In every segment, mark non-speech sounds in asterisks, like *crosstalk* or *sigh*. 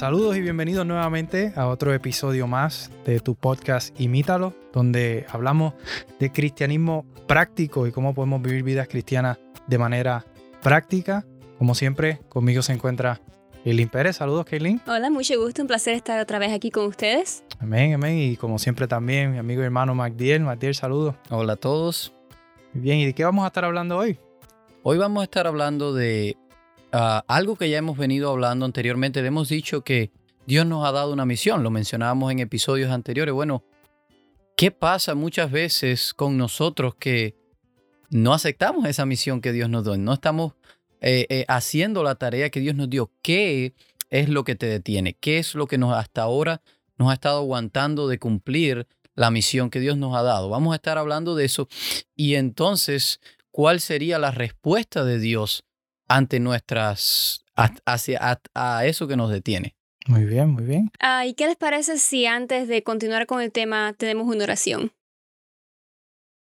Saludos y bienvenidos nuevamente a otro episodio más de tu podcast Imítalo, donde hablamos de cristianismo práctico y cómo podemos vivir vidas cristianas de manera práctica. Como siempre, conmigo se encuentra Kaylin Pérez. Saludos, Kaylin. Hola, mucho gusto, un placer estar otra vez aquí con ustedes. Amén, amén. Y como siempre también, mi amigo y hermano Magdiel. Magdiel, saludos. Hola a todos. Muy bien, ¿y de qué vamos a estar hablando hoy? Hoy vamos a estar hablando de ah, algo que ya hemos venido hablando anteriormente. Le hemos dicho que Dios nos ha dado una misión, lo mencionábamos en episodios anteriores. Bueno, ¿qué pasa muchas veces con nosotros que no aceptamos esa misión que Dios nos dio? No estamos eh, eh, haciendo la tarea que Dios nos dio. ¿Qué es lo que te detiene? ¿Qué es lo que nos hasta ahora nos ha estado aguantando de cumplir la misión que Dios nos ha dado? Vamos a estar hablando de eso. Y entonces, ¿cuál sería la respuesta de Dios ante nuestras, hacia a, eso que nos detiene? Muy bien, muy bien. Ah, ¿Y qué les parece si antes de continuar con el tema tenemos una oración?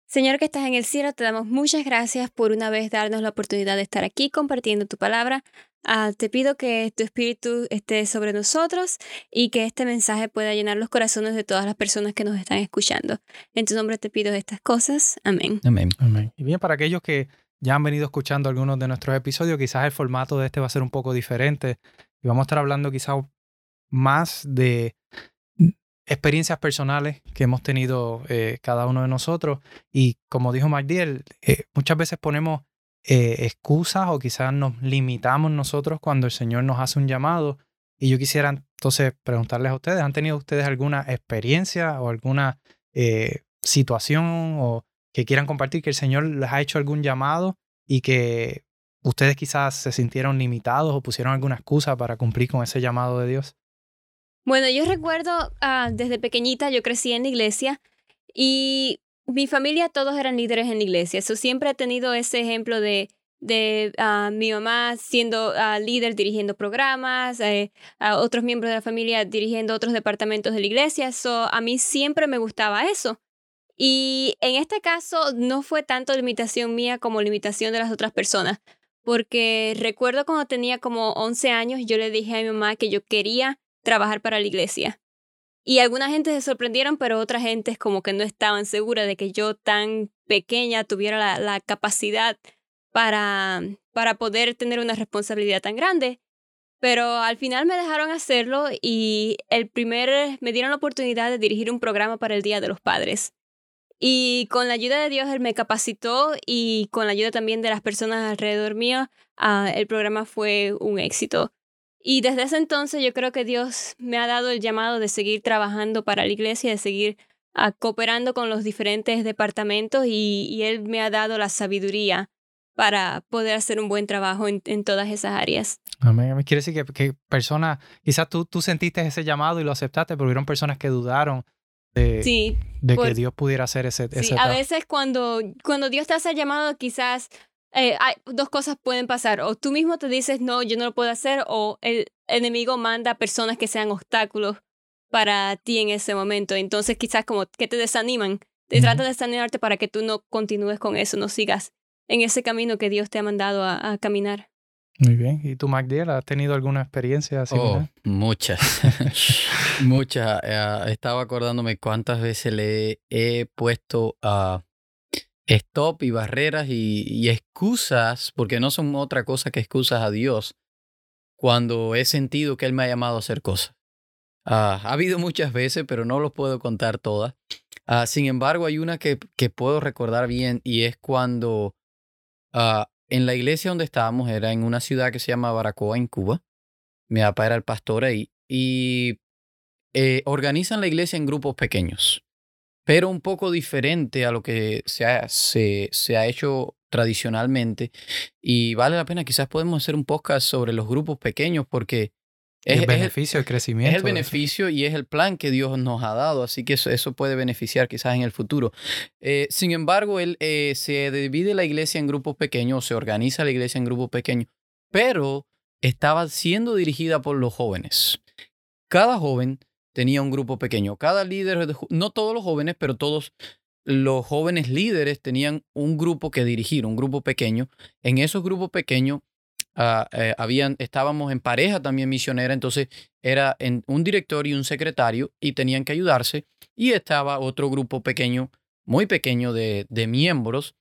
Señor que estás en el cielo, te damos muchas gracias por una vez darnos la oportunidad de estar aquí compartiendo tu palabra. Ah, te pido que tu espíritu esté sobre nosotros y que este mensaje pueda llenar los corazones de todas las personas que nos están escuchando. En tu nombre te pido estas cosas. Amén. Amén. Amén. Y bien, para aquellos que ya han venido escuchando algunos de nuestros episodios, quizás el formato de este va a ser un poco diferente y vamos a estar hablando quizás más de experiencias personales que hemos tenido eh, cada uno de nosotros. Y como dijo Magdiel, eh, muchas veces ponemos eh, excusas o quizás nos limitamos nosotros cuando el Señor nos hace un llamado. Y yo quisiera entonces preguntarles a ustedes, ¿han tenido ustedes alguna experiencia o alguna situación o que quieran compartir que el Señor les ha hecho algún llamado y que ustedes quizás se sintieron limitados o pusieron alguna excusa para cumplir con ese llamado de Dios? Bueno, yo recuerdo uh, desde pequeñita, yo crecí en la iglesia y mi familia todos eran líderes en la iglesia. Eso siempre he tenido ese ejemplo de, de uh, mi mamá siendo uh, líder dirigiendo programas, eh, a otros miembros de la familia dirigiendo otros departamentos de la iglesia. So, a mí siempre me gustaba eso. Y en este caso no fue tanto limitación mía como limitación de las otras personas, porque recuerdo cuando tenía como 11 años, yo le dije a mi mamá que yo quería trabajar para la iglesia. Y alguna gente se sorprendieron, pero otra gente como que no estaban seguras de que yo tan pequeña tuviera la, la capacidad para, para poder tener una responsabilidad tan grande. Pero al final me dejaron hacerlo y el primer me dieron la oportunidad de dirigir un programa para el Día de los Padres. Y con la ayuda de Dios Él me capacitó y con la ayuda también de las personas alrededor mío, uh, el programa fue un éxito. Y desde ese entonces yo creo que Dios me ha dado el llamado de seguir trabajando para la iglesia, de seguir uh, cooperando con los diferentes departamentos y, Él me ha dado la sabiduría para poder hacer un buen trabajo en, en todas esas áreas. Amén. Quiere decir que, que personas, quizás tú, tú sentiste ese llamado y lo aceptaste, pero hubieron personas que dudaron de, sí, de que Dios pudiera hacer ese, sí, a veces cuando, cuando Dios te hace el llamado, quizás eh, hay, dos cosas pueden pasar. O tú mismo te dices, no, yo no lo puedo hacer, o el enemigo manda personas que sean obstáculos para ti en ese momento. Entonces quizás como que te desaniman, te trata de desanimarte para que tú no continúes con eso, no sigas en ese camino que Dios te ha mandado a, a caminar. Muy bien. ¿Y tú, Magdiel, has tenido alguna experiencia así? Oh, muchas. *laughs* muchas. Uh, estaba acordándome cuántas veces le he puesto a stop y barreras y, excusas, porque no son otra cosa que excusas a Dios, cuando he sentido que Él me ha llamado a hacer cosas. Ah, ha habido muchas veces, pero no los puedo contar todas. Ah, sin embargo, hay una que, que, puedo recordar bien y es cuando ah, en la iglesia donde estábamos, era en una ciudad que se llama Baracoa, en Cuba. Mi papá era el pastor ahí y eh, organizan la iglesia en grupos pequeños pero un poco diferente a lo que se ha, se, se ha hecho tradicionalmente. Y vale la pena, quizás podemos hacer un podcast sobre los grupos pequeños porque es el beneficio, el, crecimiento. Es el beneficio y es el plan que Dios nos ha dado, así que eso, eso puede beneficiar quizás en el futuro. Eh, sin embargo, él, eh, se divide la iglesia en grupos pequeños, se organiza la iglesia en grupos pequeños, pero estaba siendo dirigida por los jóvenes. Cada joven tenía un grupo pequeño. Cada líder, no todos los jóvenes, pero todos los jóvenes líderes tenían un grupo que dirigir, un grupo pequeño. En esos grupos pequeños ah, eh, habían, estábamos en pareja también misionera, entonces era en un director y un secretario y tenían que ayudarse. Y estaba otro grupo pequeño, muy pequeño de, de miembros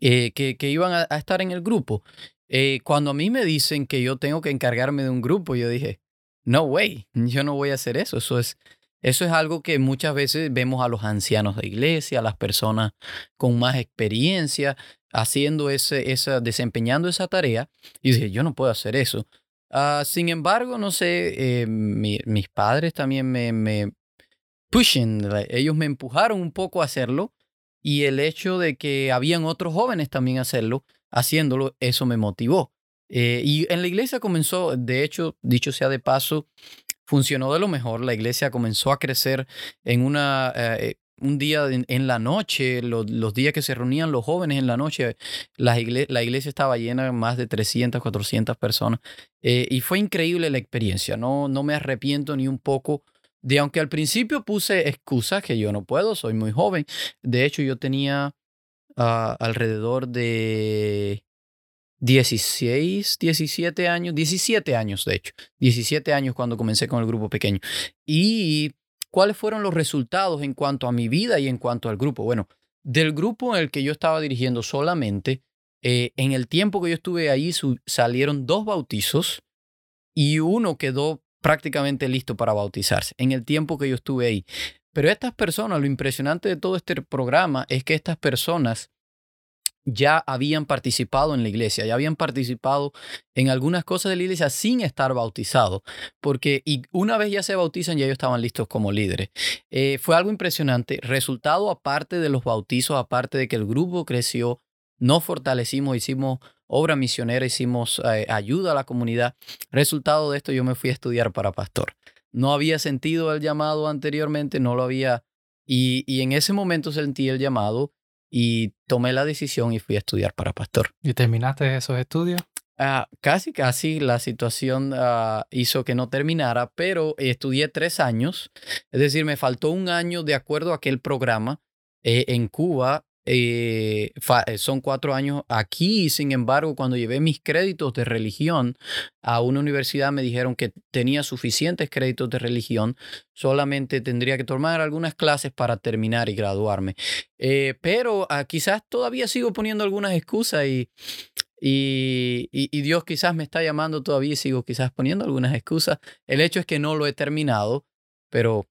eh, que, que, iban a, estar en el grupo. Eh, cuando a mí me dicen que yo tengo que encargarme de un grupo, yo dije, no way, yo no voy a hacer eso. Eso es, eso es algo que muchas veces vemos a los ancianos de iglesia, a las personas con más experiencia haciendo ese, esa, desempeñando esa tarea. Y dije, yo no puedo hacer eso. Uh, sin embargo, no sé, eh, mi, mis padres también me, me pushing, ellos me empujaron un poco a hacerlo y el hecho de que habían otros jóvenes también hacerlo, haciéndolo, eso me motivó. Eh, y en la iglesia comenzó, de hecho, dicho sea de paso, funcionó de lo mejor. La iglesia comenzó a crecer en una, eh, un día en, la noche, los días que se reunían los jóvenes en la noche, la, iglesia estaba llena de más de 300, 400 personas. Eh, y fue increíble la experiencia. No, no me arrepiento ni un poco de aunque al principio puse excusas que yo no puedo, soy muy joven. De hecho, yo tenía ah, alrededor de 16, 17 años, 17 años de hecho, 17 años cuando comencé con el grupo pequeño. ¿Y cuáles fueron los resultados en cuanto a mi vida y en cuanto al grupo? Bueno, del grupo en el que yo estaba dirigiendo solamente, eh, en el tiempo que yo estuve ahí salieron dos bautizos y uno quedó prácticamente listo para bautizarse en el tiempo que yo estuve ahí. Pero estas personas, lo impresionante de todo este programa es que estas personas ya habían participado en la iglesia, ya habían participado en algunas cosas de la iglesia sin estar bautizados, porque y una vez ya se bautizan, ya ellos estaban listos como líderes. Eh, fue algo impresionante. Resultado aparte de los bautizos, aparte de que el grupo creció, nos fortalecimos, hicimos obra misionera, hicimos eh, ayuda a la comunidad. Resultado de esto, yo me fui a estudiar para pastor. No había sentido el llamado anteriormente, no lo había, y, y en ese momento sentí el llamado y tomé la decisión y fui a estudiar para pastor. ¿Y terminaste esos estudios? Ah, casi, casi la situación ah, hizo que no terminara, pero estudié tres años, es decir, me faltó un año de acuerdo a aquel programa. Eh, en Cuba eh, eh, son cuatro años aquí, sin embargo, cuando llevé mis créditos de religión a una universidad me dijeron que tenía suficientes créditos de religión, solamente tendría que tomar algunas clases para terminar y graduarme. Eh, pero ah, quizás todavía sigo poniendo algunas excusas y, y, y, Dios quizás me está llamando todavía y sigo quizás poniendo algunas excusas. El hecho es que no lo he terminado, pero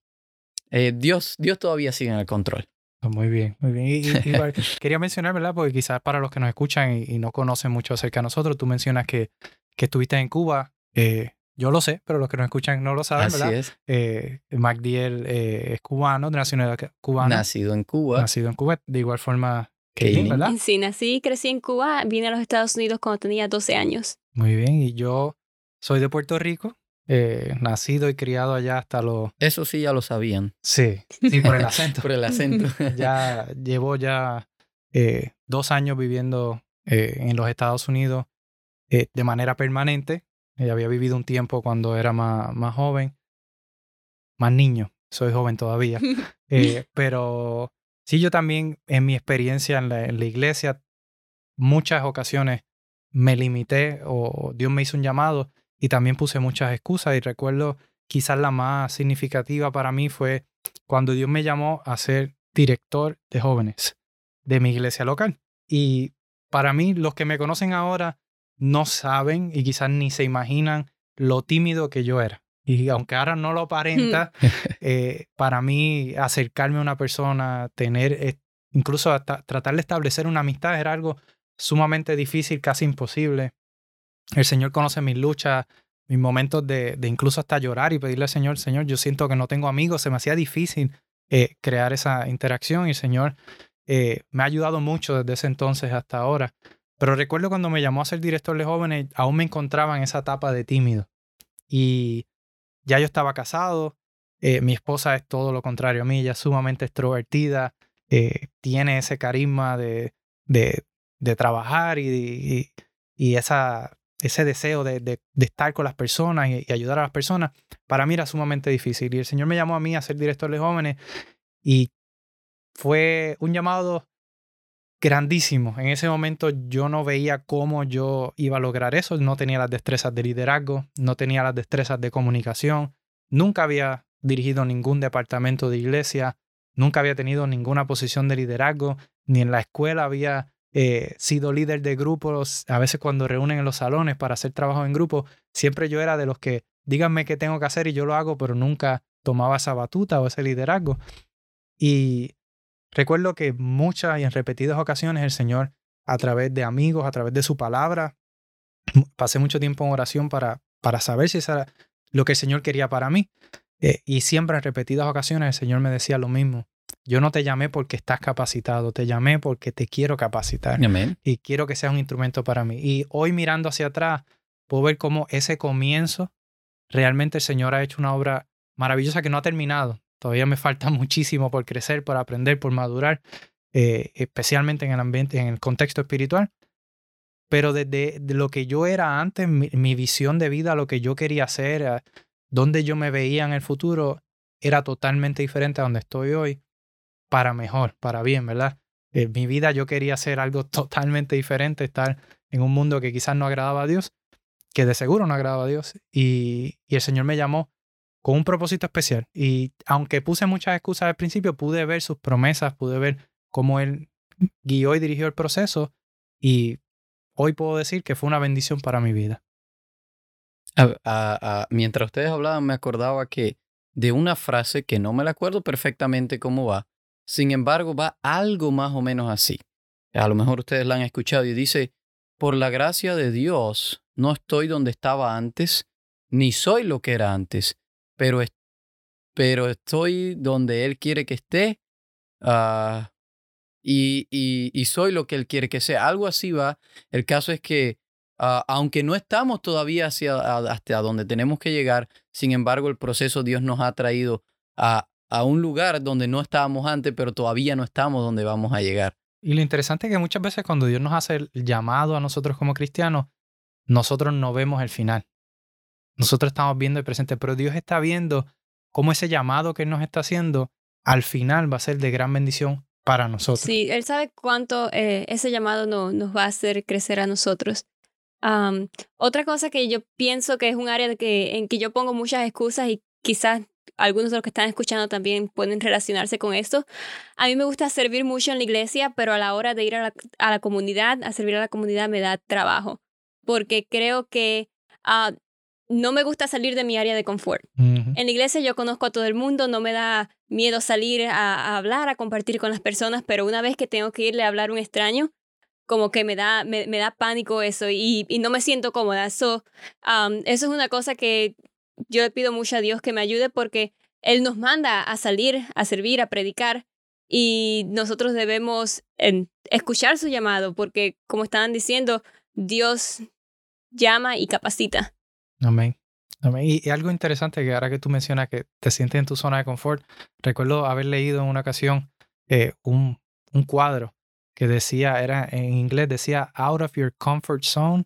Dios, Dios todavía sigue en el control. Pues muy bien, muy bien. Y, *laughs* quería mencionar, ¿verdad? Porque quizás para los que nos escuchan y, no conocen mucho acerca de nosotros, tú mencionas que, que estuviste en Cuba. Eh, yo lo sé, pero los que nos escuchan no lo saben, Así ¿verdad? Es. Eh, MacDiel eh, es cubano, de nacionalidad cubana. Nacido en Cuba. Nacido en Cuba, de igual forma que ¿verdad? Sí, nací y crecí en Cuba, vine a los Estados Unidos cuando tenía 12 años. Muy bien, y yo soy de Puerto Rico, eh, nacido y criado allá hasta los... Eso sí ya lo sabían. Sí, *laughs* sí, por el acento. por el acento. *laughs* ya llevo ya eh, dos años viviendo eh, en los Estados Unidos de manera permanente. había vivido un tiempo cuando era más, más joven, más niño. Soy joven todavía. *laughs* pero sí, yo también en mi experiencia en la, en la iglesia, muchas ocasiones me limité o Dios me hizo un llamado y también puse muchas excusas y recuerdo quizás la más significativa para mí fue cuando Dios me llamó a ser director de jóvenes de mi iglesia local. Y para mí, los que me conocen ahora no saben y quizás ni se imaginan lo tímido que yo era. Y aunque ahora no lo aparenta, *laughs* eh, para mí acercarme a una persona, tener, eh, incluso hasta tratar de establecer una amistad era algo sumamente difícil, casi imposible. El Señor conoce mis luchas, mis momentos de, incluso hasta llorar y pedirle Señor, Señor, yo siento que no tengo amigos, se me hacía difícil eh, crear esa interacción y el Señor eh, me ha ayudado mucho desde ese entonces hasta ahora. Pero recuerdo cuando me llamó a ser director de jóvenes, aún me encontraba en esa etapa de tímido. Y ya yo estaba casado, eh, mi esposa es todo lo contrario a mí, ella es sumamente extrovertida, tiene ese carisma de, de, trabajar y, y, esa, ese deseo de, de, estar con las personas y, ayudar a las personas, para mí era sumamente difícil. Y el Señor me llamó a mí a ser director de jóvenes y fue un llamado grandísimo. En ese momento yo no veía cómo yo iba a lograr eso. No tenía las destrezas de liderazgo, no tenía las destrezas de comunicación. Nunca había dirigido ningún departamento de iglesia, nunca había tenido ninguna posición de liderazgo, ni en la escuela había eh, sido líder de grupos. A veces cuando reúnen en los salones para hacer trabajo en grupo, siempre yo era de los que díganme qué tengo que hacer y yo lo hago, pero nunca tomaba esa batuta o ese liderazgo. Y recuerdo que muchas y en repetidas ocasiones el Señor, a través de amigos, a través de su palabra, pasé mucho tiempo en oración para, para saber si era lo que el Señor quería para mí. Eh, y siempre en repetidas ocasiones el Señor me decía lo mismo. Yo no te llamé porque estás capacitado, te llamé porque te quiero capacitar. Y quiero que seas un instrumento para mí. Y hoy mirando hacia atrás, puedo ver cómo ese comienzo, realmente el Señor ha hecho una obra maravillosa que no ha terminado. Todavía me falta *laughs* muchísimo por crecer, por aprender, por madurar, eh, especialmente en el ambiente, en el contexto espiritual. Pero desde lo que yo era antes, mi, mi visión de vida, lo que yo quería hacer, donde yo me veía en el futuro era totalmente diferente a donde estoy hoy, para mejor, para bien, ¿verdad? En mi vida yo quería hacer algo *laughs* totalmente diferente, estar en un mundo que quizás no agradaba a Dios, que de seguro no agradaba a Dios, y, y el Señor me llamó con un propósito especial. Y aunque puse muchas excusas al principio, pude ver sus promesas, pude ver cómo Él guió y dirigió el proceso, y hoy puedo decir que fue una bendición para mi vida mientras ustedes hablaban, me acordaba que de una frase que no me la acuerdo perfectamente cómo va. Sin embargo, va algo más o menos así. A lo mejor ustedes la han escuchado y dice, por la gracia de Dios, no estoy donde estaba antes, ni soy lo que era antes, pero, pero estoy donde Él quiere que esté ah, y, y soy lo que Él quiere que sea. Algo así va. El caso es que Ah, aunque no estamos todavía hacia, hasta donde tenemos que llegar, sin embargo el proceso Dios nos ha traído a, a un lugar donde no estábamos antes, pero todavía no estamos donde vamos a llegar. Y lo interesante es que muchas veces cuando Dios nos hace el llamado a nosotros como cristianos, nosotros no vemos el final. Nosotros estamos viendo el presente, pero Dios está viendo cómo ese llamado que Él nos está haciendo al final va a ser de gran bendición para nosotros. Sí, Él sabe cuánto eh, ese llamado no, nos va a hacer crecer a nosotros otra cosa que yo pienso que es un área que, en que yo pongo muchas excusas y quizás algunos de los que están escuchando también pueden relacionarse con esto. A mí me gusta servir mucho en la iglesia, pero a la hora de ir a la, a la comunidad, a servir a la comunidad, me da trabajo, porque creo que uh, no me gusta salir de mi área de confort. En la iglesia yo conozco a todo el mundo, no me da miedo salir a, a, hablar, a compartir con las personas, pero una vez que tengo que irle a hablar a un extraño, como que me da, me, me da pánico eso y, y, no me siento cómoda. So, eso es una cosa que yo le pido mucho a Dios que me ayude porque Él nos manda a salir, a servir, a predicar y nosotros debemos escuchar su llamado porque, como estaban diciendo, Dios llama y capacita. Amén. Amén. Y, algo interesante que ahora que tú mencionas que te sientes en tu zona de confort, recuerdo haber leído en una ocasión eh, un, un cuadro que decía, era en inglés, decía, out of your comfort zone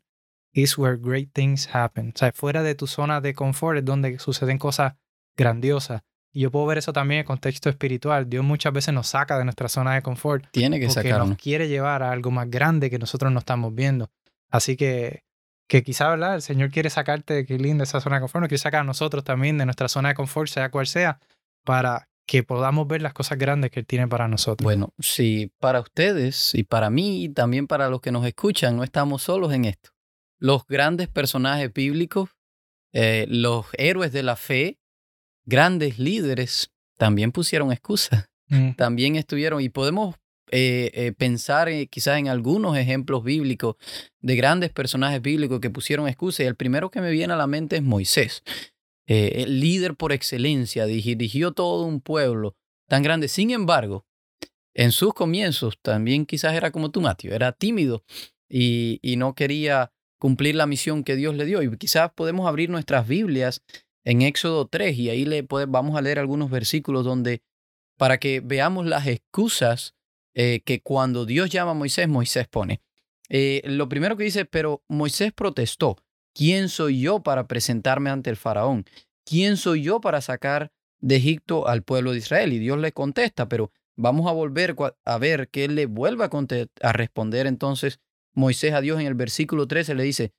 is where great things happen. O sea, fuera de tu zona de confort es donde suceden cosas grandiosas. Y yo puedo ver eso también en el contexto espiritual. Dios muchas veces nos saca de nuestra zona de confort. Tiene que porque nos quiere llevar a algo más grande que nosotros no estamos viendo. Así que, que quizá, ¿verdad? El Señor quiere sacarte, qué lindo, esa zona de confort. Nos quiere sacar a nosotros también de nuestra zona de confort, sea cual sea, para que podamos ver las cosas grandes que Él tiene para nosotros. Bueno, si para ustedes y para mí y también para los que nos escuchan, no estamos solos en esto. Los grandes personajes bíblicos, eh, los héroes de la fe, grandes líderes, también pusieron excusas. Mm. También estuvieron, y podemos eh, eh, pensar quizás en algunos ejemplos bíblicos de grandes personajes bíblicos que pusieron excusas. Y el primero que me viene a la mente es Moisés. Eh, el líder por excelencia, dirigió todo un pueblo tan grande. Sin embargo, en sus comienzos también quizás era como tú, Mateo, era tímido y, no quería cumplir la misión que Dios le dio. Y quizás podemos abrir nuestras Biblias en Éxodo 3 y ahí le vamos a leer algunos versículos donde para que veamos las excusas eh, que cuando Dios llama a Moisés, Moisés pone. Eh, lo primero que dice, pero Moisés protestó. ¿Quién soy yo para presentarme ante el faraón? ¿Quién soy yo para sacar de Egipto al pueblo de Israel? Y Dios le contesta, pero vamos a volver a ver que él le vuelva a, a responder entonces Moisés a Dios en el versículo 13 le dice,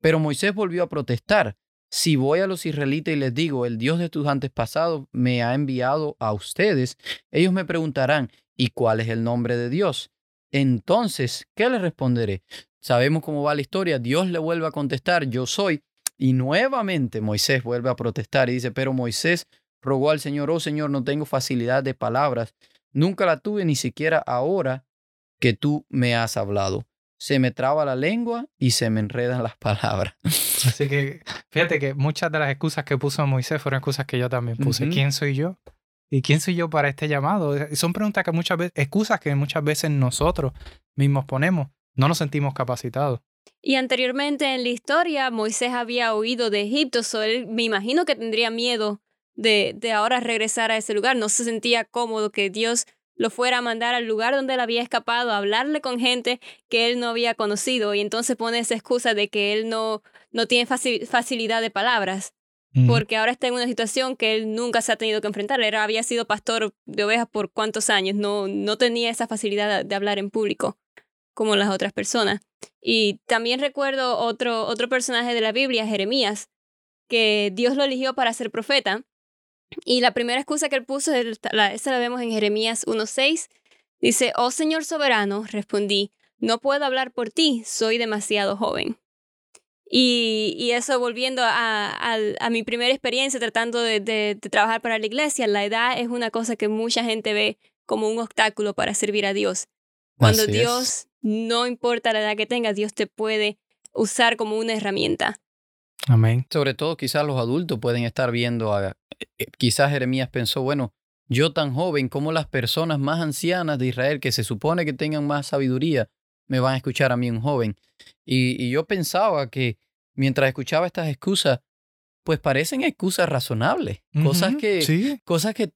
pero Moisés volvió a protestar. Si voy a los israelitas y les digo, el Dios de tus antepasados me ha enviado a ustedes, ellos me preguntarán, ¿y cuál es el nombre de Dios? Entonces, ¿qué les responderé? Sabemos cómo va la historia. Dios le vuelve a contestar, yo soy. Y nuevamente Moisés vuelve a protestar y dice, pero Moisés rogó al Señor, oh Señor, no tengo facilidad de palabras. Nunca la tuve ni siquiera ahora que tú me has hablado se me traba la lengua y se me enredan las *laughs* palabras. Así que fíjate que muchas de las excusas que puso Moisés fueron excusas que yo también puse. ¿Quién soy yo? ¿Y quién soy yo para este llamado? Son preguntas que muchas veces, excusas que muchas veces nosotros mismos ponemos. No nos sentimos capacitados. Y anteriormente en la historia, Moisés había huido de Egipto, so él me imagino que tendría miedo de, de ahora regresar a ese lugar. No se sentía cómodo que Dios lo fuera a mandar al lugar donde él había escapado, a hablarle con gente que él no había conocido y entonces pone esa excusa de que él no, no tiene facilidad de palabras. Porque ahora está en una situación que él nunca se ha tenido que enfrentar. Él había sido pastor de ovejas por cuántos años. No, no tenía esa facilidad de hablar en público como las otras personas. Y también recuerdo otro, otro personaje de la Biblia, Jeremías, que Dios lo eligió para ser profeta y la primera excusa que él puso, esta la vemos en Jeremías 1.6, dice, Oh Señor soberano, respondí, no puedo hablar por ti, soy demasiado joven. Y, y eso volviendo a, a, mi primera experiencia tratando de, de, trabajar para la iglesia, la edad es una cosa que mucha gente ve como un obstáculo para servir a Dios. Cuando Dios, no importa la edad que tengas, Dios te puede usar como una herramienta. Amén. Sobre todo quizás los adultos pueden estar viendo, a, eh, quizás Jeremías pensó, bueno, yo tan joven como las personas más ancianas de Israel que se supone que tengan más sabiduría, me van a escuchar a mí un joven. Y, yo pensaba que mientras escuchaba estas excusas, pues parecen excusas razonables, cosas que, cosas que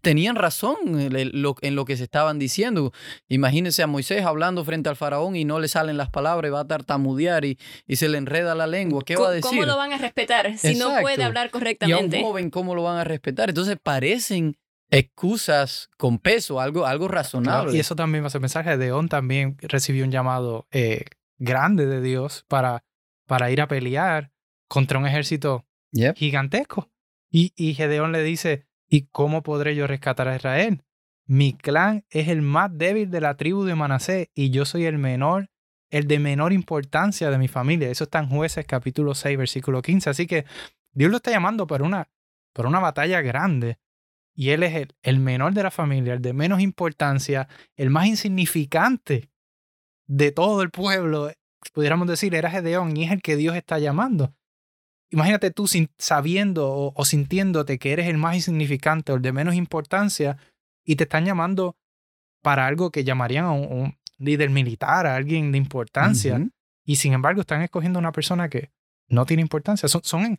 tenían razón en lo, que se estaban diciendo. Imagínense a Moisés hablando frente al faraón y no le salen las palabras y va a tartamudear y, y se le enreda la lengua. ¿Qué va a decir? ¿Cómo lo van a respetar si no puede hablar correctamente? Y a un joven, ¿cómo lo van a respetar? Entonces parecen excusas con peso, algo, algo razonable. y eso también va a ser mensaje. Deón también recibió un llamado eh, grande de Dios para, para ir a pelear contra un ejército gigantesco. Y, y Gedeón le dice, ¿Y cómo podré yo rescatar a Israel? Mi clan es el más débil de la tribu de Manasés y yo soy el menor, el de menor importancia de mi familia. Eso está en Jueces capítulo 6, versículo 15. Así que Dios lo está llamando para una, para una batalla grande. Y él es el, menor de la familia, el de menos importancia, el más insignificante de todo el pueblo. Pudiéramos decir, era Gedeón y es el que Dios está llamando. Imagínate tú sabiendo o, sintiéndote que eres el más insignificante o el de menos importancia y te están llamando para algo que llamarían a un, líder militar, a alguien de importancia. Y sin embargo están escogiendo a una persona que no tiene importancia. Son, son,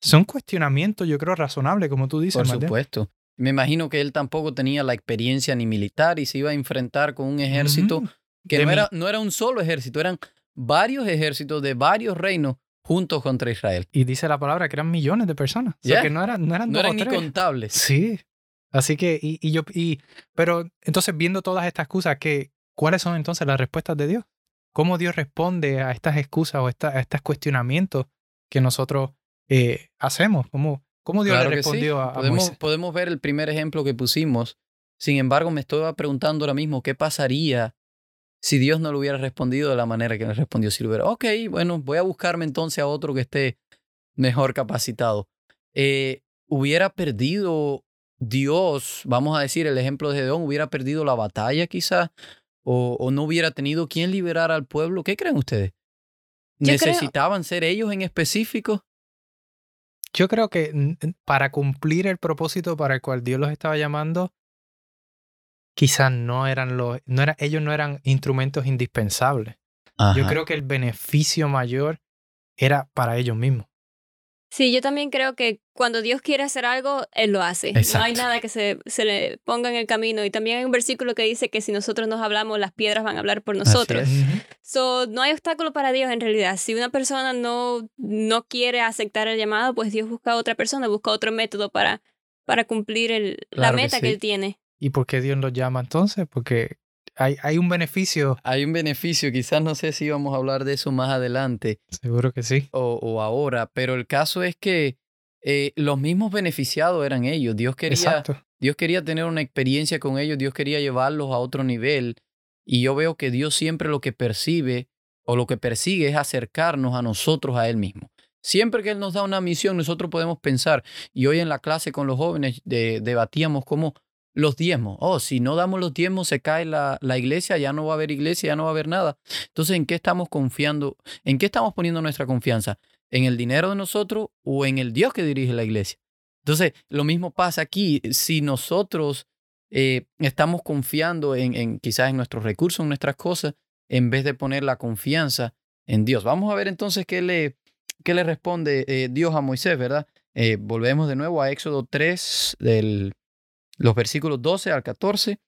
son cuestionamientos, yo creo, razonables, como tú dices. Por supuesto. Me imagino que él tampoco tenía la experiencia ni militar y se iba a enfrentar con un ejército que no era, no era un solo ejército, eran varios ejércitos de varios reinos juntos contra Israel. Y dice la palabra que eran millones de personas. O sea, que no eran, no eran, no eran ni contables. Sí. Así que, y, y, yo, y, pero entonces viendo todas estas excusas, que, ¿cuáles son entonces las respuestas de Dios? ¿Cómo Dios responde a estas excusas o a estos cuestionamientos que nosotros eh, hacemos? ¿Cómo, cómo Dios le respondió a, podemos, Podemos ver el primer ejemplo que pusimos. Sin embargo, me estoy preguntando ahora mismo qué pasaría si Dios no le hubiera respondido de la manera que le respondió Silver. Ok, bueno, voy a buscarme entonces a otro que esté mejor capacitado. Eh, hubiera perdido Dios, vamos a decir el ejemplo de Gedeón, hubiera perdido la batalla quizás, o, no hubiera tenido quien liberar al pueblo. ¿Qué creen ustedes? ¿Necesitaban ser ellos en específico? Yo creo que para cumplir el propósito para el cual Dios los estaba llamando, quizás no eran los, no era, ellos no eran instrumentos indispensables. Yo creo que el beneficio mayor era para ellos mismos. Sí, yo también creo que cuando Dios quiere hacer algo, Él lo hace. No hay nada que se, se, le ponga en el camino. Y también hay un versículo que dice que si nosotros nos hablamos, las piedras van a hablar por nosotros. So, no hay obstáculo para Dios en realidad. Si una persona no, no quiere aceptar el llamado, pues Dios busca a otra persona, busca otro método para, para cumplir el, la meta que, Él tiene. ¿Y por qué Dios los llama entonces? Porque hay, hay un beneficio. Hay un beneficio, quizás no sé si vamos a hablar de eso más adelante. Seguro que sí. O, o ahora, pero el caso es que eh, los mismos beneficiados eran ellos. Dios quería, Exacto. Dios quería tener una experiencia con ellos, Dios quería llevarlos a otro nivel. Y yo veo que Dios siempre lo que percibe o lo que persigue es acercarnos a nosotros a Él mismo. Siempre que Él nos da una misión, nosotros podemos pensar, y hoy en la clase con los jóvenes de- debatíamos cómo los diezmos. Oh, si no damos los diezmos, se cae la, la iglesia, ya no va a haber iglesia, ya no va a haber nada. Entonces, ¿en qué estamos confiando? ¿En qué estamos poniendo nuestra confianza? ¿En el dinero de nosotros o en el Dios que dirige la iglesia? Entonces, lo mismo pasa aquí. Si nosotros eh, estamos confiando en, en quizás en nuestros recursos, en nuestras cosas, en vez de poner la confianza en Dios. Vamos a ver entonces qué le, qué le responde eh, Dios a Moisés, ¿verdad? Eh, volvemos de nuevo a Éxodo 3, del, los versículos 12 al 14.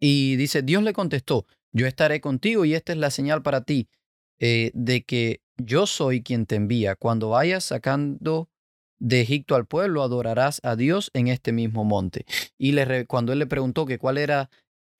Y dice, Dios le contestó, yo estaré contigo y esta es la señal para ti eh, de que yo soy quien te envía. Cuando vayas sacando de Egipto al pueblo, adorarás a Dios en este mismo monte. Y le cuando él le preguntó que cuál era,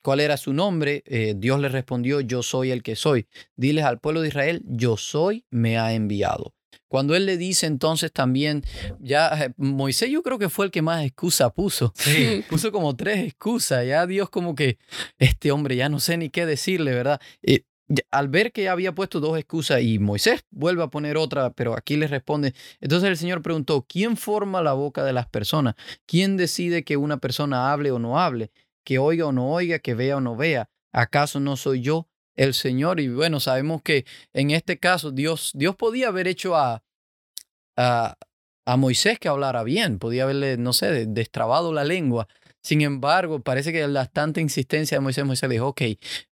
cuál era su nombre, eh, Dios le respondió, yo soy el que soy. Diles al pueblo de Israel, yo soy, me ha enviado. Cuando él le dice entonces también, ya eh, Moisés yo creo que fue el que más excusa puso. Sí. *laughs* Puso como tres excusas, ya Dios como que, este hombre ya no sé ni qué decirle, ¿verdad? Eh, al ver que había puesto dos excusas y Moisés vuelve a poner otra, pero aquí le responde, entonces el Señor preguntó, ¿quién forma la boca de las personas? ¿Quién decide que una persona hable o no hable? ¿Que oiga o no oiga? ¿Que vea o no vea? ¿Acaso no soy yo el Señor? Y bueno, sabemos que en este caso Dios, Dios podía haber hecho a, a, a Moisés que hablara bien, podía haberle, no sé, de- destrabado la lengua. Sin embargo, parece que la tanta insistencia de Moisés, Moisés le dijo, ok,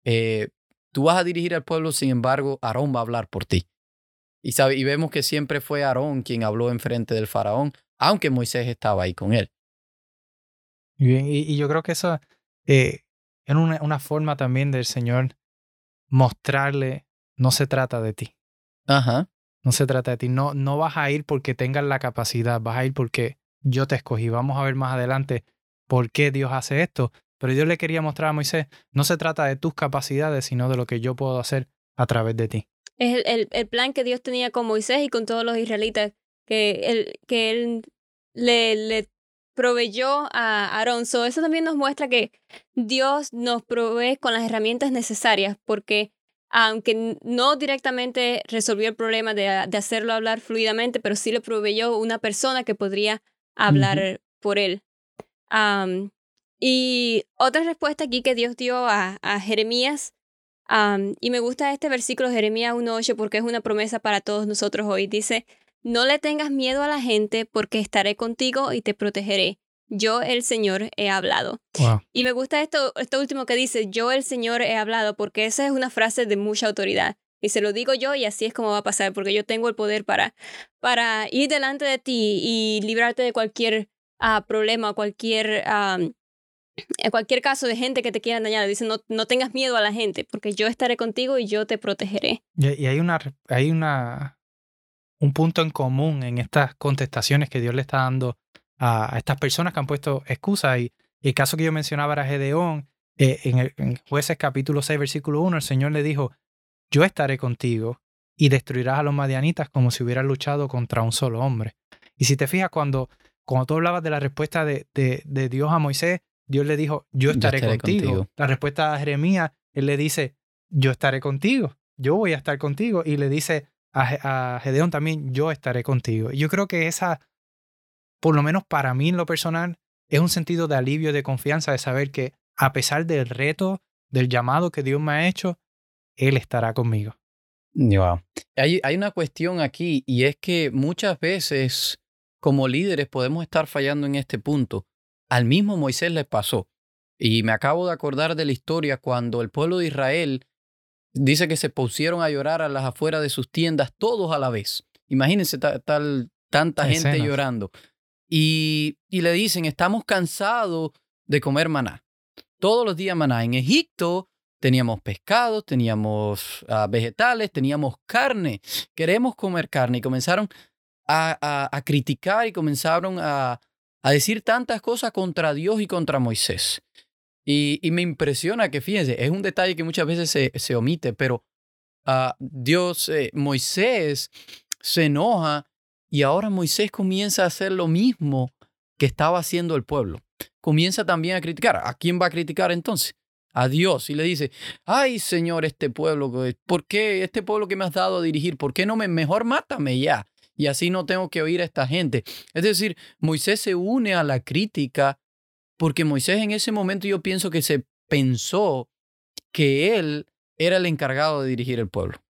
eh, tú vas a dirigir al pueblo, sin embargo, Aarón va a hablar por ti. Y, sabe, y vemos que siempre fue Aarón quien habló enfrente del faraón, aunque Moisés estaba ahí con él. Bien, y, y yo creo que eso eh, es una, una forma también del Señor mostrarle, no se trata de ti, Ajá. No se trata de ti, no, no vas a ir porque tengas la capacidad, vas a ir porque yo te escogí. Vamos a ver más adelante por qué Dios hace esto, pero Dios le quería mostrar a Moisés, no se trata de tus capacidades, sino de lo que yo puedo hacer a través de ti. Es el, el, plan que Dios tenía con Moisés y con todos los israelitas, que él, que él le, le proveyó a Aarón. So, eso también nos muestra que Dios nos provee con las herramientas necesarias, porque aunque no directamente resolvió el problema de, de hacerlo hablar fluidamente, pero sí le proveyó una persona que podría hablar por él. Y otra respuesta aquí que Dios dio a, a Jeremías y me gusta este versículo Jeremías 1.8 porque es una promesa para todos nosotros hoy. Dice, no le tengas miedo a la gente porque estaré contigo y te protegeré. Yo, el Señor, he hablado. Wow. Y me gusta esto, esto último que dice, yo, el Señor, he hablado, porque esa es una frase de mucha autoridad. Y se lo digo yo y así es como va a pasar, porque yo tengo el poder para, para ir delante de ti y librarte de cualquier ah, problema, cualquier... en cualquier caso de gente que te quiera dañar, dice, no, no tengas miedo a la gente, porque yo estaré contigo y yo te protegeré. Y, y hay una, hay una, un punto en común en estas contestaciones que Dios le está dando a, estas personas que han puesto excusas. Y el caso que yo mencionaba era Gedeón. eh, en, el, en Jueces capítulo 6, versículo 1, el Señor le dijo, yo estaré contigo y destruirás a los madianitas como si hubieras luchado contra un solo hombre. Y si te fijas, cuando, cuando tú hablabas de la respuesta de, de, de Dios a Moisés, Dios le dijo, yo estaré, estaré contigo. contigo. La respuesta a Jeremías, él le dice, yo estaré contigo, yo voy a estar contigo. Y le dice a, a Gedeón también, yo estaré contigo. Y yo creo que esa, por lo menos para mí en lo personal, es un sentido de alivio, de confianza, de saber que a pesar del reto, del llamado que Dios me ha hecho, Él estará conmigo. Wow. Hay, hay una cuestión aquí y es que muchas veces como líderes podemos estar fallando en este punto. Al mismo Moisés le pasó. Y me acabo de acordar de la historia cuando el pueblo de Israel dice que se pusieron a llorar a las afueras de sus tiendas todos a la vez. Imagínense ta- tal, tanta gente llorando. Y, y le dicen, estamos cansados de comer maná. Todos los días maná. En Egipto teníamos pescados, teníamos ah, vegetales, teníamos carne. Queremos comer carne. Y comenzaron a, a- a criticar y comenzaron a, a decir tantas cosas contra Dios y contra Moisés. Y, me impresiona que, fíjense, es un detalle que muchas veces se, omite, pero ah, Dios, eh, Moisés se enoja y ahora Moisés comienza a hacer lo mismo que estaba haciendo el pueblo. Comienza también a criticar. ¿A quién va a criticar entonces? A Dios. Y le dice, ay Señor, este pueblo, ¿por qué este pueblo que me has dado a dirigir? ¿Por qué no me, mejor mátame ya? Y así no tengo que oír a esta gente. Es decir, Moisés se une a la crítica porque Moisés en ese momento yo pienso que se pensó que él era el encargado de dirigir el pueblo.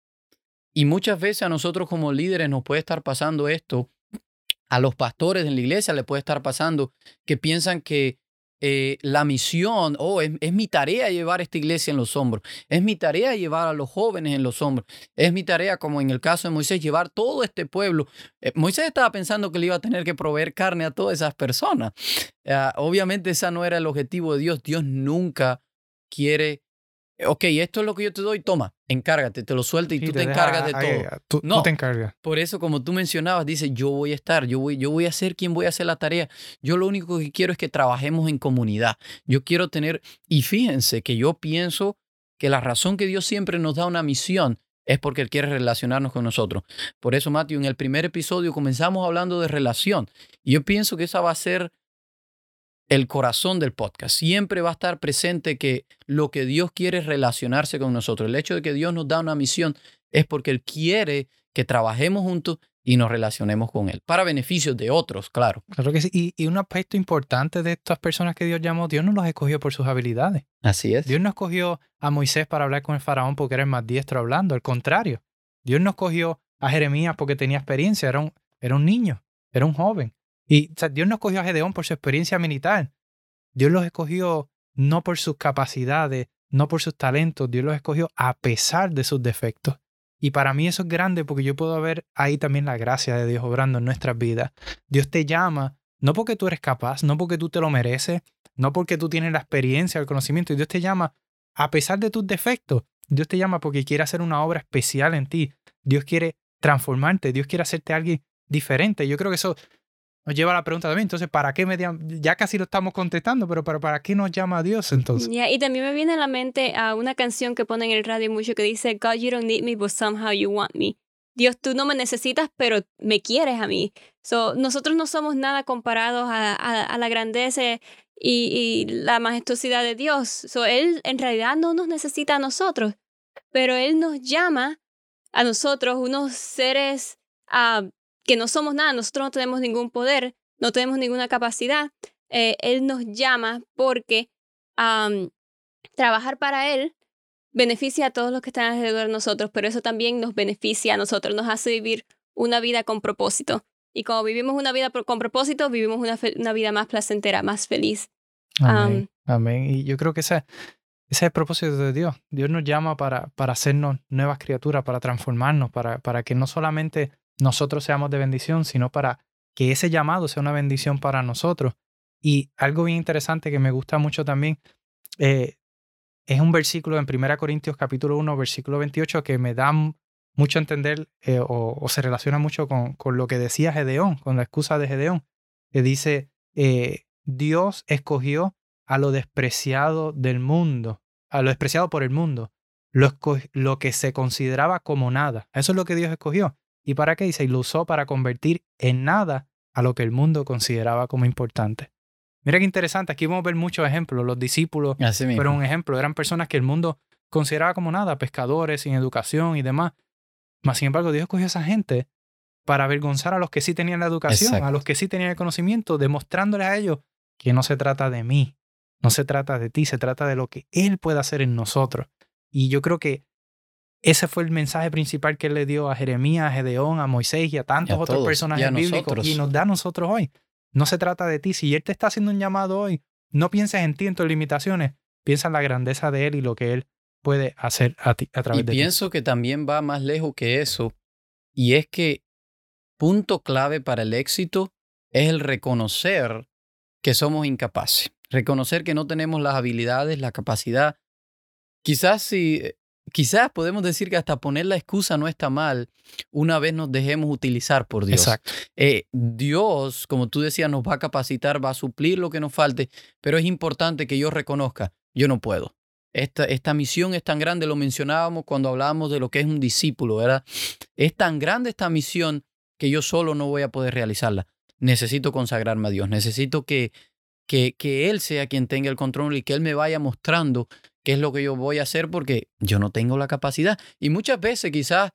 Y muchas veces a nosotros como líderes nos puede estar pasando esto, a los pastores en la iglesia le puede estar pasando que piensan que eh, la misión, oh, es, mi tarea llevar esta iglesia en los hombros, es mi tarea llevar a los jóvenes en los hombros, es mi tarea, como en el caso de Moisés, llevar todo este pueblo. Eh, Moisés estaba pensando que le iba a tener que proveer carne a todas esas personas. Ah, obviamente ese no era el objetivo de Dios. Dios nunca quiere ok, esto es lo que yo te doy, toma, encárgate, te lo suelto y tú te, encargas de todo. no, te encargas. Por eso, como tú mencionabas, dice, yo voy a estar, yo voy, yo voy a ser quien voy a hacer la tarea. Yo lo único que quiero es que trabajemos en comunidad. Yo quiero tener, y fíjense que yo pienso que la razón que Dios siempre nos da una misión es porque Él quiere relacionarnos con nosotros. Por eso, Mateo, en el primer episodio comenzamos hablando de relación. Y yo pienso que esa va a ser el corazón del podcast. Siempre va a estar presente que lo que Dios quiere es relacionarse con nosotros. El hecho de que Dios nos da una misión es porque Él quiere que trabajemos juntos y nos relacionemos con Él, para beneficios de otros, claro. Claro que sí. Y, un aspecto importante de estas personas que Dios llamó, Dios no los escogió por sus habilidades. Así es. Dios no escogió a Moisés para hablar con el faraón porque era el más diestro hablando, al contrario. Dios no escogió a Jeremías porque tenía experiencia, era un, era un niño, era un joven. Y Dios no escogió a Gedeón por su experiencia militar. Dios los escogió no por sus capacidades, no por sus talentos. Dios los escogió a pesar de sus defectos. Y para mí eso es grande porque yo puedo ver ahí también la gracia de Dios obrando en nuestras vidas. Dios te llama no porque tú eres capaz, no porque tú te lo mereces, no porque tú tienes la experiencia, el conocimiento. Dios te llama a pesar de tus defectos. Dios te llama porque quiere hacer una obra especial en ti. Dios quiere transformarte. Dios quiere hacerte alguien diferente. Yo creo que eso nos lleva a la pregunta también, entonces, ¿para qué me Ya casi lo estamos contestando, pero ¿para, ¿para qué nos llama a Dios entonces? y también me viene a la mente a una canción que ponen en el radio mucho que dice, God, you don't need me, but somehow you want me. Dios, tú no me necesitas, pero me quieres a mí. So, nosotros no somos nada comparados a, a, la grandeza y, y, la majestuosidad de Dios. So, él en realidad no nos necesita a nosotros, pero Él nos llama a nosotros, unos seres uh, que no somos nada, nosotros no tenemos ningún poder, no tenemos ninguna capacidad. Eh, él nos llama porque trabajar para Él beneficia a todos los que están alrededor de nosotros, pero eso también nos beneficia a nosotros, nos hace vivir una vida con propósito. Y como vivimos una vida con propósito, vivimos una, una vida más placentera, más feliz. Amén. Amén. Y yo creo que ese, ese es el propósito de Dios. Dios nos llama para, para hacernos nuevas criaturas, para transformarnos, para, para que no solamente nosotros seamos de bendición, sino para que ese llamado sea una bendición para nosotros. Y algo bien interesante que me gusta mucho también eh, es un versículo en 1 Corintios capítulo 1, versículo 28, que me da mucho a entender eh, o, se relaciona mucho con, con, lo que decía Gedeón, con la excusa de Gedeón, que dice, eh, Dios escogió a lo despreciado del mundo, a lo despreciado por el mundo, lo, lo que se consideraba como nada. Eso es lo que Dios escogió. ¿Y para qué? Dice, y lo usó para convertir en nada a lo que el mundo consideraba como importante. Mira qué interesante, aquí vamos a ver muchos ejemplos. Los discípulos fueron un ejemplo, eran personas que el mundo consideraba como nada, pescadores, sin educación y demás. Mas, sin embargo, Dios escogió a esa gente para avergonzar a los que sí tenían la educación, a los que sí tenían el conocimiento, demostrándoles a ellos que no se trata de mí, no se trata de ti, se trata de lo que Él puede hacer en nosotros. Y yo creo que ese fue el mensaje principal que él le dio a Jeremías, a Gedeón, a Moisés y a tantos otros personajes bíblicos y nos da a nosotros hoy. No se trata de ti. Si Él te está haciendo un llamado hoy, no pienses en ti, en tus limitaciones. Piensa en la grandeza de Él y lo que Él puede hacer a, ti, a través de ti. Y pienso que también va más lejos que eso. Y es que punto clave para el éxito es el reconocer que somos incapaces. Reconocer que no tenemos las habilidades, la capacidad. Quizás si quizás podemos decir que hasta poner la excusa no está mal una vez nos dejemos utilizar por Dios. Exacto. Eh, Dios, como tú decías, nos va a capacitar, va a suplir lo que nos falte, pero es importante que yo reconozca, yo no puedo. Esta, esta misión es tan grande, lo mencionábamos cuando hablábamos de lo que es un discípulo, ¿verdad? Es tan grande esta misión que yo solo no voy a poder realizarla. Necesito consagrarme a Dios, necesito que, que, que Él sea quien tenga el control y que Él me vaya mostrando qué es lo que yo voy a hacer porque yo no tengo la capacidad. Y muchas veces quizás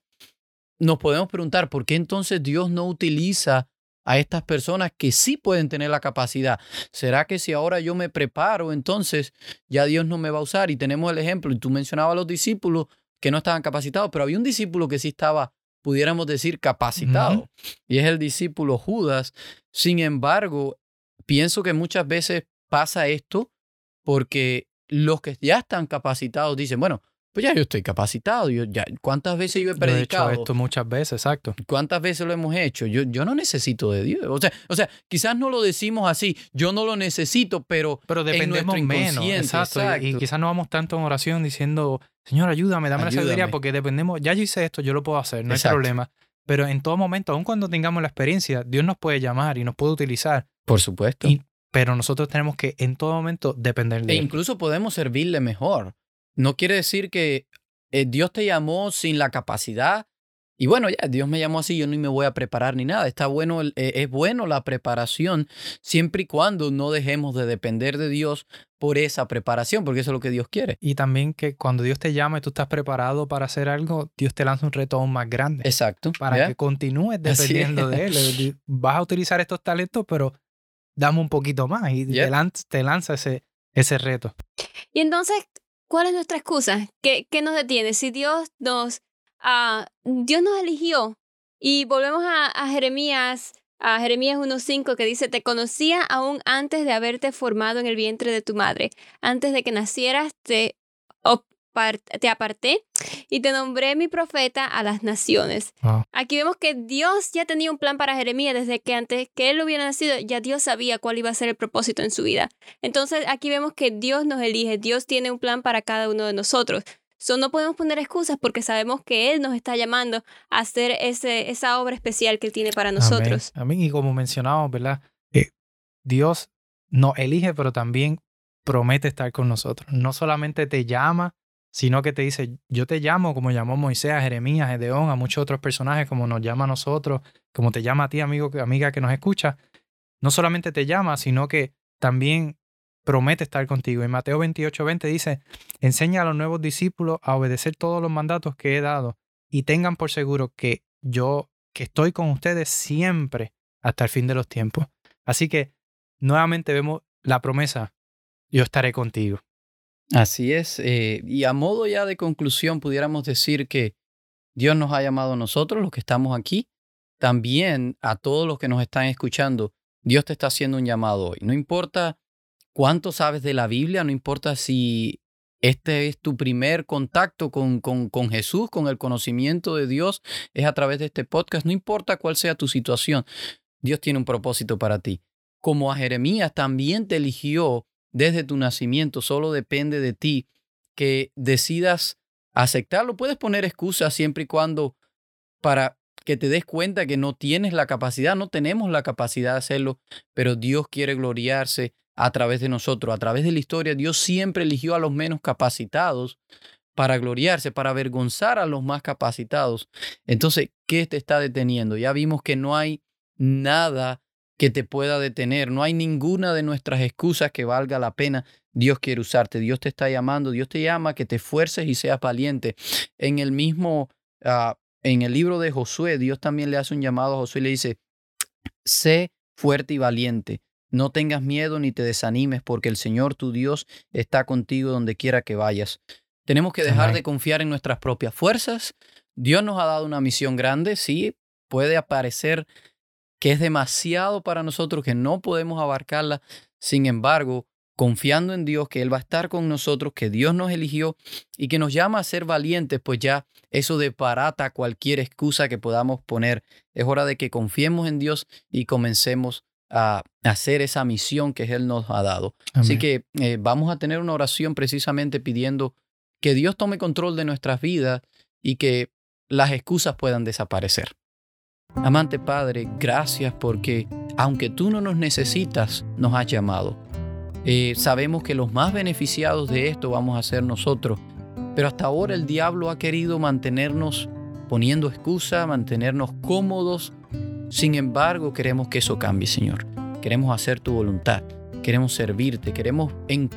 nos podemos preguntar por qué entonces Dios no utiliza a estas personas que sí pueden tener la capacidad. ¿Será que si ahora yo me preparo, entonces ya Dios no me va a usar? Y tenemos el ejemplo, y tú mencionabas a los discípulos que no estaban capacitados, pero había un discípulo que sí estaba, pudiéramos decir, capacitado, y es el discípulo Judas. Sin embargo, pienso que muchas veces pasa esto porque los que ya están capacitados dicen, bueno, pues ya yo estoy capacitado. Yo ya, ¿Cuántas veces yo he Yo he predicado? hecho esto muchas veces, exacto. ¿Cuántas veces lo hemos hecho? Yo, yo no necesito de Dios. O sea, o sea, quizás no lo decimos así, yo no lo necesito, pero Pero en dependemos nuestro menos. inconsciente, Exacto. Y- Y, exacto. quizás no vamos tanto en oración diciendo, Señor, ayúdame, dame la sabiduría, Ayúdame. porque dependemos, ya yo hice esto, yo lo puedo hacer, no Exacto. hay problema. Pero en todo momento, aun cuando tengamos la experiencia, Dios nos puede llamar y nos puede utilizar, por supuesto. Y- pero nosotros tenemos que en todo momento depender de E Él. incluso podemos servirle mejor. No quiere decir que eh, Dios te llamó sin la capacidad. Y bueno, ya Dios me llamó así, yo ni me voy a preparar ni nada. Está bueno, el- eh, es bueno la preparación siempre y cuando no dejemos de depender de Dios por esa preparación, porque eso es lo que Dios quiere. Y también que cuando Dios te llama y tú estás preparado para hacer algo, Dios te lanza un reto aún más grande. Exacto. para ¿ya? que continúes dependiendo de Él. Él- Vas a utilizar estos talentos, pero dame un poquito más y te, lanza, te lanza ese, ese reto. Y entonces, ¿cuál es nuestra excusa? ¿Qué, qué nos detiene? Si Dios nos, ah, Dios nos eligió y volvemos a, a Jeremías, a Jeremías 1.5 que dice, te conocía aún antes de haberte formado en el vientre de tu madre. Antes de que nacieras te, te aparté y te nombré mi profeta a las naciones. Wow. Aquí vemos que Dios ya tenía un plan para Jeremías desde que antes que él hubiera nacido, ya Dios sabía cuál iba a ser el propósito en su vida. Entonces aquí vemos que Dios nos elige, Dios tiene un plan para cada uno de nosotros. So, no podemos poner excusas porque sabemos que Él nos está llamando a hacer ese, esa obra especial que Él tiene para nosotros. Amén. Amén. Y como mencionamos, ¿verdad? Eh, Dios nos elige, pero también promete estar con nosotros. No solamente te llama, sino que te dice, yo te llamo como llamó Moisés, a Jeremías, a Gedeón, a muchos otros personajes, como nos llama a nosotros, como te llama a ti, amigo, amiga que nos escucha. No solamente te llama, sino que también promete estar contigo. En Mateo 28, 20 dice, enseña a los nuevos discípulos a obedecer todos los mandatos que he dado y tengan por seguro que yo, que estoy con ustedes siempre hasta el fin de los tiempos. Así que nuevamente vemos la promesa, yo estaré contigo. Así es. eh, y a modo ya de conclusión, pudiéramos decir que Dios nos ha llamado a nosotros, los que estamos aquí, también a todos los que nos están escuchando. Dios te está haciendo un llamado hoy. No importa cuánto sabes de la Biblia, no importa si este es tu primer contacto con, con, con Jesús, con el conocimiento de Dios, es a través de este podcast, no importa cuál sea tu situación, Dios tiene un propósito para ti. Como a Jeremías también te eligió desde tu nacimiento, solo depende de ti que decidas aceptarlo. Puedes poner excusas siempre y cuando para que te des cuenta que no tienes la capacidad, no tenemos la capacidad de hacerlo, pero Dios quiere gloriarse a través de nosotros. A través de la historia, Dios siempre eligió a los menos capacitados para gloriarse, para avergonzar a los más capacitados. Entonces, ¿qué te está deteniendo? Ya vimos que no hay nada que te pueda detener, no hay ninguna de nuestras excusas que valga la pena. Dios quiere usarte, Dios te está llamando, Dios te llama que te esfuerces y seas valiente. En el mismo, uh, en el libro de Josué, Dios también le hace un llamado a Josué y le dice, sé fuerte y valiente. No tengas miedo ni te desanimes, porque el Señor tu Dios está contigo donde quiera que vayas. Tenemos que dejar de confiar en nuestras propias fuerzas. Dios nos ha dado una misión grande, sí, puede aparecer que es demasiado para nosotros, que no podemos abarcarla. Sin embargo, confiando en Dios, que Él va a estar con nosotros, que Dios nos eligió y que nos llama a ser valientes, pues ya eso deparata cualquier excusa que podamos poner. Es hora de que confiemos en Dios y comencemos a hacer esa misión que Él nos ha dado. Así que eh, vamos a tener una oración precisamente pidiendo que Dios tome control de nuestras vidas y que las excusas puedan desaparecer. Amante Padre, gracias porque aunque tú no nos necesitas, nos has llamado. Eh, sabemos que los más beneficiados de esto vamos a ser nosotros, pero hasta ahora el diablo ha querido mantenernos poniendo excusa, mantenernos cómodos. Sin embargo, queremos que eso cambie, Señor. Queremos hacer tu voluntad, queremos servirte, queremos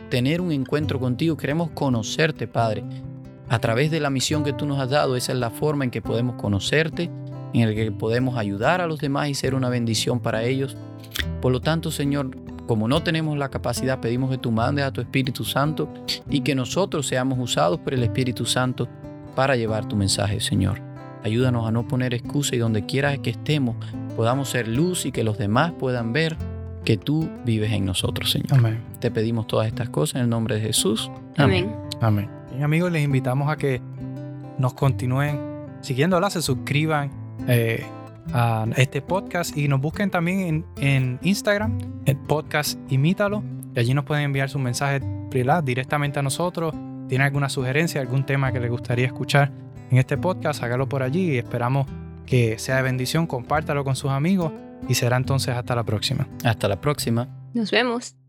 tener un encuentro contigo, queremos conocerte, Padre. A través de la misión que tú nos has dado, esa es la forma en que podemos conocerte, en la que podemos ayudar a los demás y ser una bendición para ellos. Por lo tanto, Señor, como no tenemos la capacidad, pedimos que tú mandes a tu Espíritu Santo y que nosotros seamos usados por el Espíritu Santo para llevar tu mensaje, Señor. Ayúdanos a no poner excusa y donde quiera que estemos podamos ser luz y que los demás puedan ver que tú vives en nosotros, Señor. Amén. Te pedimos todas estas cosas en el nombre de Jesús. Amén. Amén. Bien, amigos, les invitamos a que nos continúen siguiéndola, se suscriban eh, a este podcast y nos busquen también en, en Instagram, el podcast Imítalo, y allí nos pueden enviar sus mensajes directamente a nosotros. ¿Tienen alguna sugerencia, algún tema que les gustaría escuchar en este podcast? Hágalo por allí y esperamos que sea de bendición. Compártalo con sus amigos y será entonces hasta la próxima. Hasta la próxima. Nos vemos.